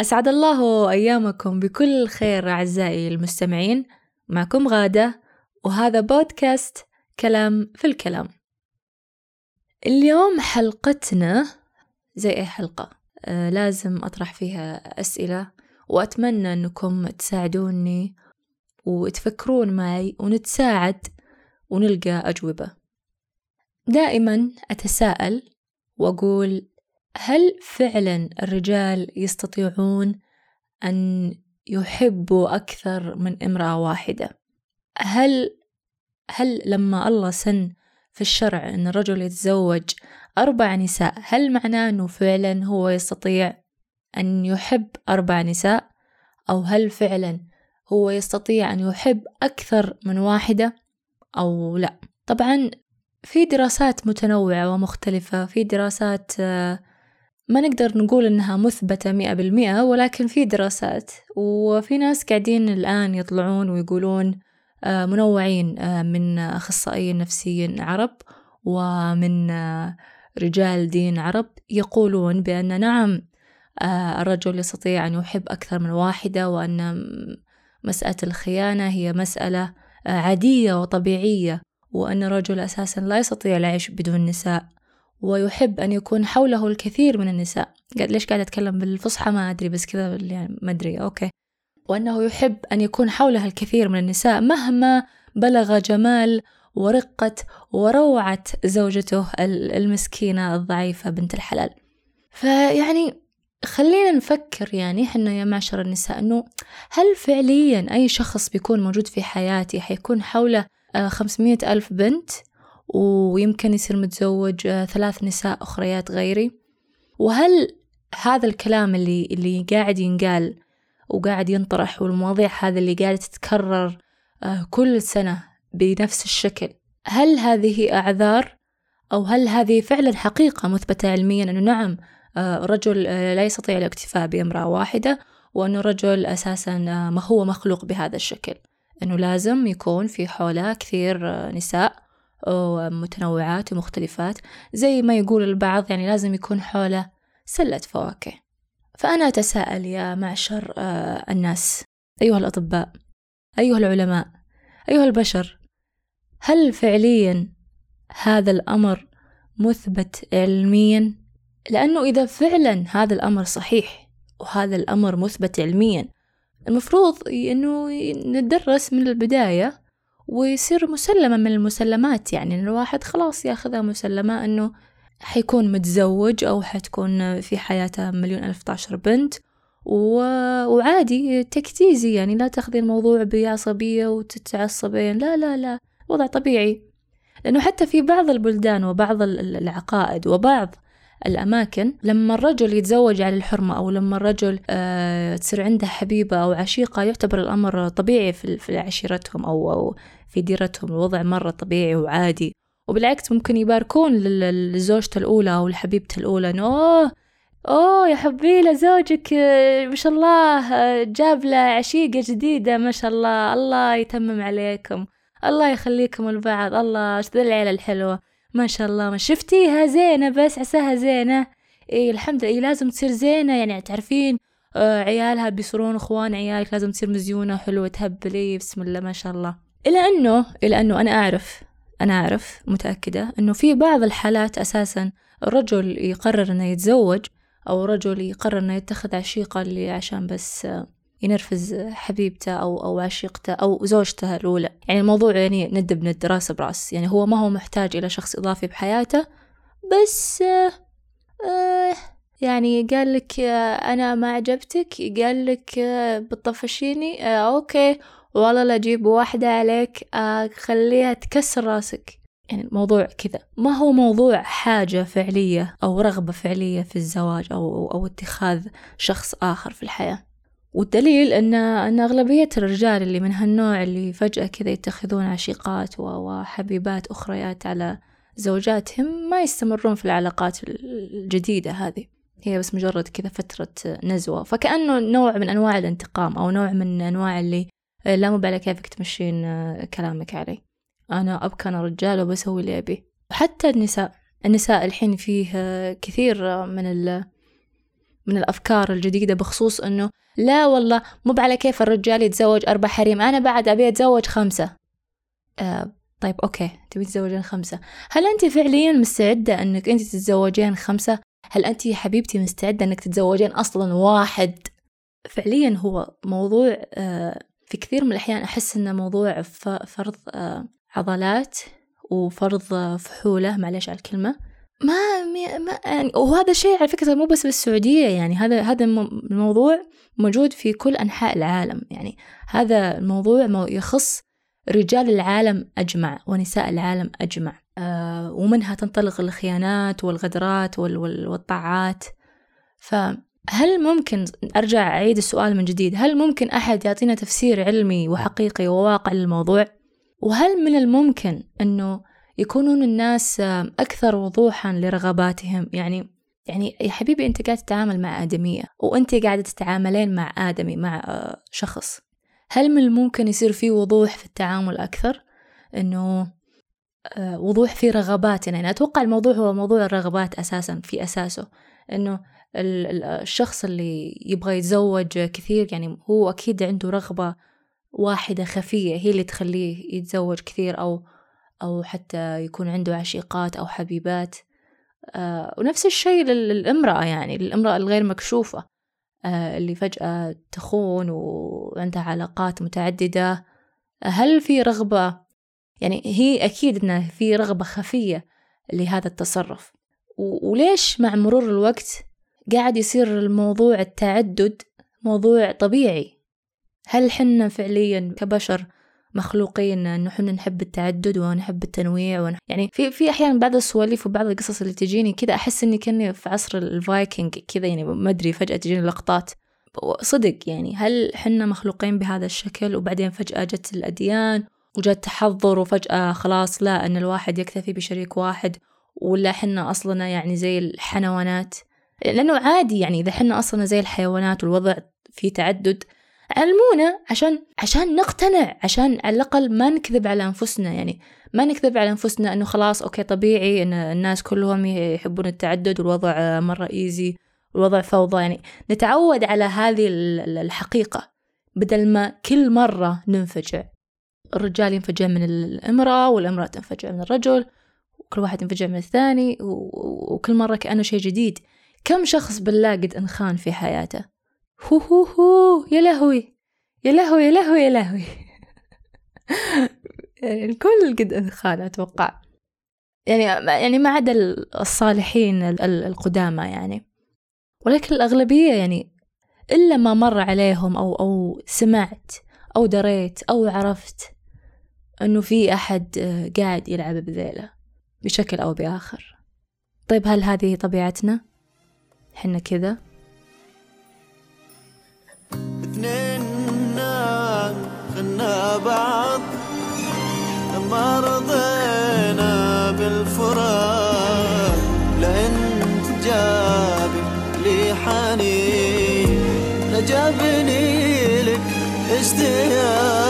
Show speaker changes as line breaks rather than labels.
أسعد الله أيامكم بكل خير أعزائي المستمعين. معكم غادة وهذا بودكاست كلام في الكلام. اليوم حلقتنا زي أي حلقة. آه لازم أطرح فيها أسئلة وأتمنى أنكم تساعدوني وتفكرون معي ونتساعد ونلقى أجوبة. دائما أتساءل وأقول هل فعلا الرجال يستطيعون أن يحبوا أكثر من امرأة واحدة؟ هل هل لما الله سن في الشرع أن الرجل يتزوج أربع نساء هل معناه أنه فعلا هو يستطيع أن يحب أربع نساء؟ أو هل فعلا هو يستطيع أن يحب أكثر من واحدة؟ أو لا؟ طبعا في دراسات متنوعة ومختلفة في دراسات آه، ما نقدر نقول إنها مثبتة مئة بالمئة ولكن في دراسات وفي ناس قاعدين الآن يطلعون ويقولون آه، منوعين آه، من أخصائيين نفسيين عرب ومن رجال دين عرب يقولون بأن نعم الرجل يستطيع أن يحب أكثر من واحدة وأن مسألة الخيانة هي مسألة عادية وطبيعية وأن الرجل أساسا لا يستطيع العيش بدون نساء. ويحب أن يكون حوله الكثير من النساء. قاعد ليش قاعد أتكلم بالفصحى؟ ما أدري بس كذا يعني ما أدري. أوكي. وأنه يحب أن يكون حوله الكثير من النساء مهما بلغ جمال ورقة وروعة زوجته المسكينة الضعيفة بنت الحلال. فيعني خلينا نفكر يعني إحنا يا معشر النساء إنه هل فعليا أي شخص بيكون موجود في حياتي حيكون حوله آه، خمسمية ألف بنت؟ ويمكن يصير متزوج آه، ثلاث نساء أخريات غيري. وهل هذا الكلام اللي اللي قاعد ينقال وقاعد ينطرح والمواضيع هذا اللي قاعدة تتكرر آه، كل سنة بنفس الشكل هل هذه أعذار؟ أو هل هذه فعلا حقيقة مثبتة علميا أنه نعم رجل لا يستطيع الاكتفاء بامرأة واحدة وأنه الرجل أساسا ما هو مخلوق بهذا الشكل؟ أنه لازم يكون في حوله كثير نساء. متنوعات ومختلفات زي ما يقول البعض يعني لازم يكون حوله سلة فواكه. فأنا أتساءل يا معشر آه، الناس أيها الأطباء أيها العلماء أيها البشر هل فعليا هذا الأمر مثبت علميا؟ لأنه إذا فعلا هذا الأمر صحيح وهذا الأمر مثبت علميا المفروض إنه ندرس من البداية ويصير مسلمة من المسلمات. يعني الواحد خلاص ياخذها مسلمة إنه حيكون متزوج أو حتكون في حياته مليون ألف طاشر بنت. و... وعادي تكتيزي. يعني لا تاخذي الموضوع بعصبية وتتعصبين. لا لا لا. وضع طبيعي. لأنه حتى في بعض البلدان وبعض العقائد وبعض الأماكن. لما الرجل يتزوج على الحرمة أو لما الرجل آه تصير عنده حبيبة أو عشيقة يعتبر الأمر طبيعي في, عشيرتهم أو, أو في ديرتهم. الوضع مرة طبيعي وعادي. وبالعكس ممكن يباركون لزوجته الأولى أو لحبيبته الأولى إنه أوه أوه يا حبيلة زوجك آه، ما شاء الله آه، جاب له عشيقة جديدة ما شاء الله الله يتمم عليكم الله يخليكم البعض الله إيش ذا العيلة الحلوة. ما شاء الله ما شفتيها؟ زينة بس عساها زينة. إيه الحمد لله. إيه لازم تصير زينة. يعني تعرفين آه عيالها بيصيرون إخوان عيالك لازم تصير مزيونة حلوة تهبلي. بسم الله ما شاء الله. إلى أنه إلى أنه أنا أعرف أنا أعرف متأكدة أنه في بعض الحالات أساسا الرجل يقرر أنه يتزوج أو رجل يقرر أنه يتخذ عشيقة اللي عشان بس آه ينرفز حبيبته أو أو عشيقته أو زوجته الأولى. يعني الموضوع يعني ند بند راس براس. يعني هو ما هو محتاج إلى شخص إضافي بحياته بس آه آه يعني قال لك آه أنا ما عجبتك قال لك آه بتطفشيني آه أوكي والله لا أجيب واحدة عليك خليها تكسر راسك. يعني الموضوع كذا. ما هو موضوع حاجة فعلية أو رغبة فعلية في الزواج أو, أو اتخاذ شخص آخر في الحياة؟ والدليل أن أن أغلبية الرجال اللي من هالنوع اللي فجأة كذا يتخذون عشيقات وحبيبات أخريات على زوجاتهم ما يستمرون في العلاقات الجديدة هذه. هي بس مجرد كذا فترة نزوة. فكأنه نوع من أنواع الانتقام أو نوع من أنواع اللي لا مو على كيفك تمشين كلامك علي. أنا أبكى أنا رجال وبسوي اللي أبي. وحتى النساء النساء الحين فيه كثير من من الأفكار الجديدة بخصوص أنه لا والله مو على كيف الرجال يتزوج أربع حريم أنا بعد أبي أتزوج خمسة. آه طيب أوكي تبي تتزوجين خمسة. هل أنت فعليا مستعدة أنك أنت تتزوجين خمسة؟ هل أنت يا حبيبتي مستعدة أنك تتزوجين أصلا واحد؟ فعليا هو موضوع آه في كثير من الأحيان أحس أنه موضوع فرض آه عضلات وفرض فحولة معلش على الكلمة. ما ما يعني وهذا الشيء على فكرة مو بس بالسعودية يعني هذا هذا الموضوع موجود في كل أنحاء العالم يعني هذا الموضوع يخص رجال العالم أجمع ونساء العالم أجمع. آه ومنها تنطلق الخيانات والغدرات والطاعات. فهل ممكن أرجع أعيد السؤال من جديد هل ممكن أحد يعطينا تفسير علمي وحقيقي وواقع للموضوع؟ وهل من الممكن أنه يكونون الناس أكثر وضوحا لرغباتهم. يعني يعني يا حبيبي أنت قاعد تتعامل مع آدمية وأنت قاعدة تتعاملين مع آدمي مع آه، شخص. هل من الممكن يصير في وضوح في التعامل أكثر؟ إنه آه، وضوح في رغباتنا يعني أتوقع الموضوع هو موضوع الرغبات أساسا في أساسه. إنه الشخص اللي يبغى يتزوج كثير يعني هو أكيد عنده رغبة واحدة خفية هي اللي تخليه يتزوج كثير أو أو حتى يكون عنده عشيقات أو حبيبات. آه ونفس الشيء للامرأة يعني للامرأة الغير مكشوفة آه اللي فجأة تخون وعندها علاقات متعددة. هل في رغبة؟ يعني هي أكيد إنه في رغبة خفية لهذا التصرف. وليش مع مرور الوقت قاعد يصير الموضوع التعدد موضوع طبيعي؟ هل حنا فعليا كبشر مخلوقين إحنا نحب التعدد ونحب التنويع ون... يعني في في أحيانا بعض السواليف وبعض القصص اللي تجيني كذا أحس إني كأني في عصر الفايكنج كذا يعني ما أدري فجأة تجيني لقطات. صدق يعني هل حنا مخلوقين بهذا الشكل وبعدين فجأة جت الأديان وجت تحضر وفجأة خلاص لا إن الواحد يكتفي بشريك واحد ولا حنا اصلنا يعني زي الحيوانات لأنه عادي يعني إذا حنا اصلنا زي الحيوانات والوضع في تعدد علمونا عشان عشان نقتنع عشان على الأقل ما نكذب على أنفسنا يعني. ما نكذب على أنفسنا إنه خلاص أوكي طبيعي إن الناس كلهم يحبون التعدد والوضع مرة إيزي والوضع فوضى يعني. نتعود على هذه الحقيقة بدل ما كل مرة ننفجع. الرجال ينفجع من الامرأة والامرأة تنفجع من الرجل وكل واحد ينفجع من الثاني وكل مرة كأنه شيء جديد. كم شخص بالله قد انخان في حياته؟ هو هو هو يا لهوي. يا لهوي يا لهوي يا لهوي. يعني الكل قد انخان أتوقع. يعني يعني ما عدا الصالحين القدامى يعني. ولكن الأغلبية يعني إلا ما مر عليهم أو أو سمعت أو دريت أو عرفت أنه في أحد قاعد يلعب بذيله بشكل أو بآخر. طيب هل هذه طبيعتنا؟ حنا كذا؟
بعض لما رضينا بالفراق لانت جابي لي حنين لجابني لك اشتياق.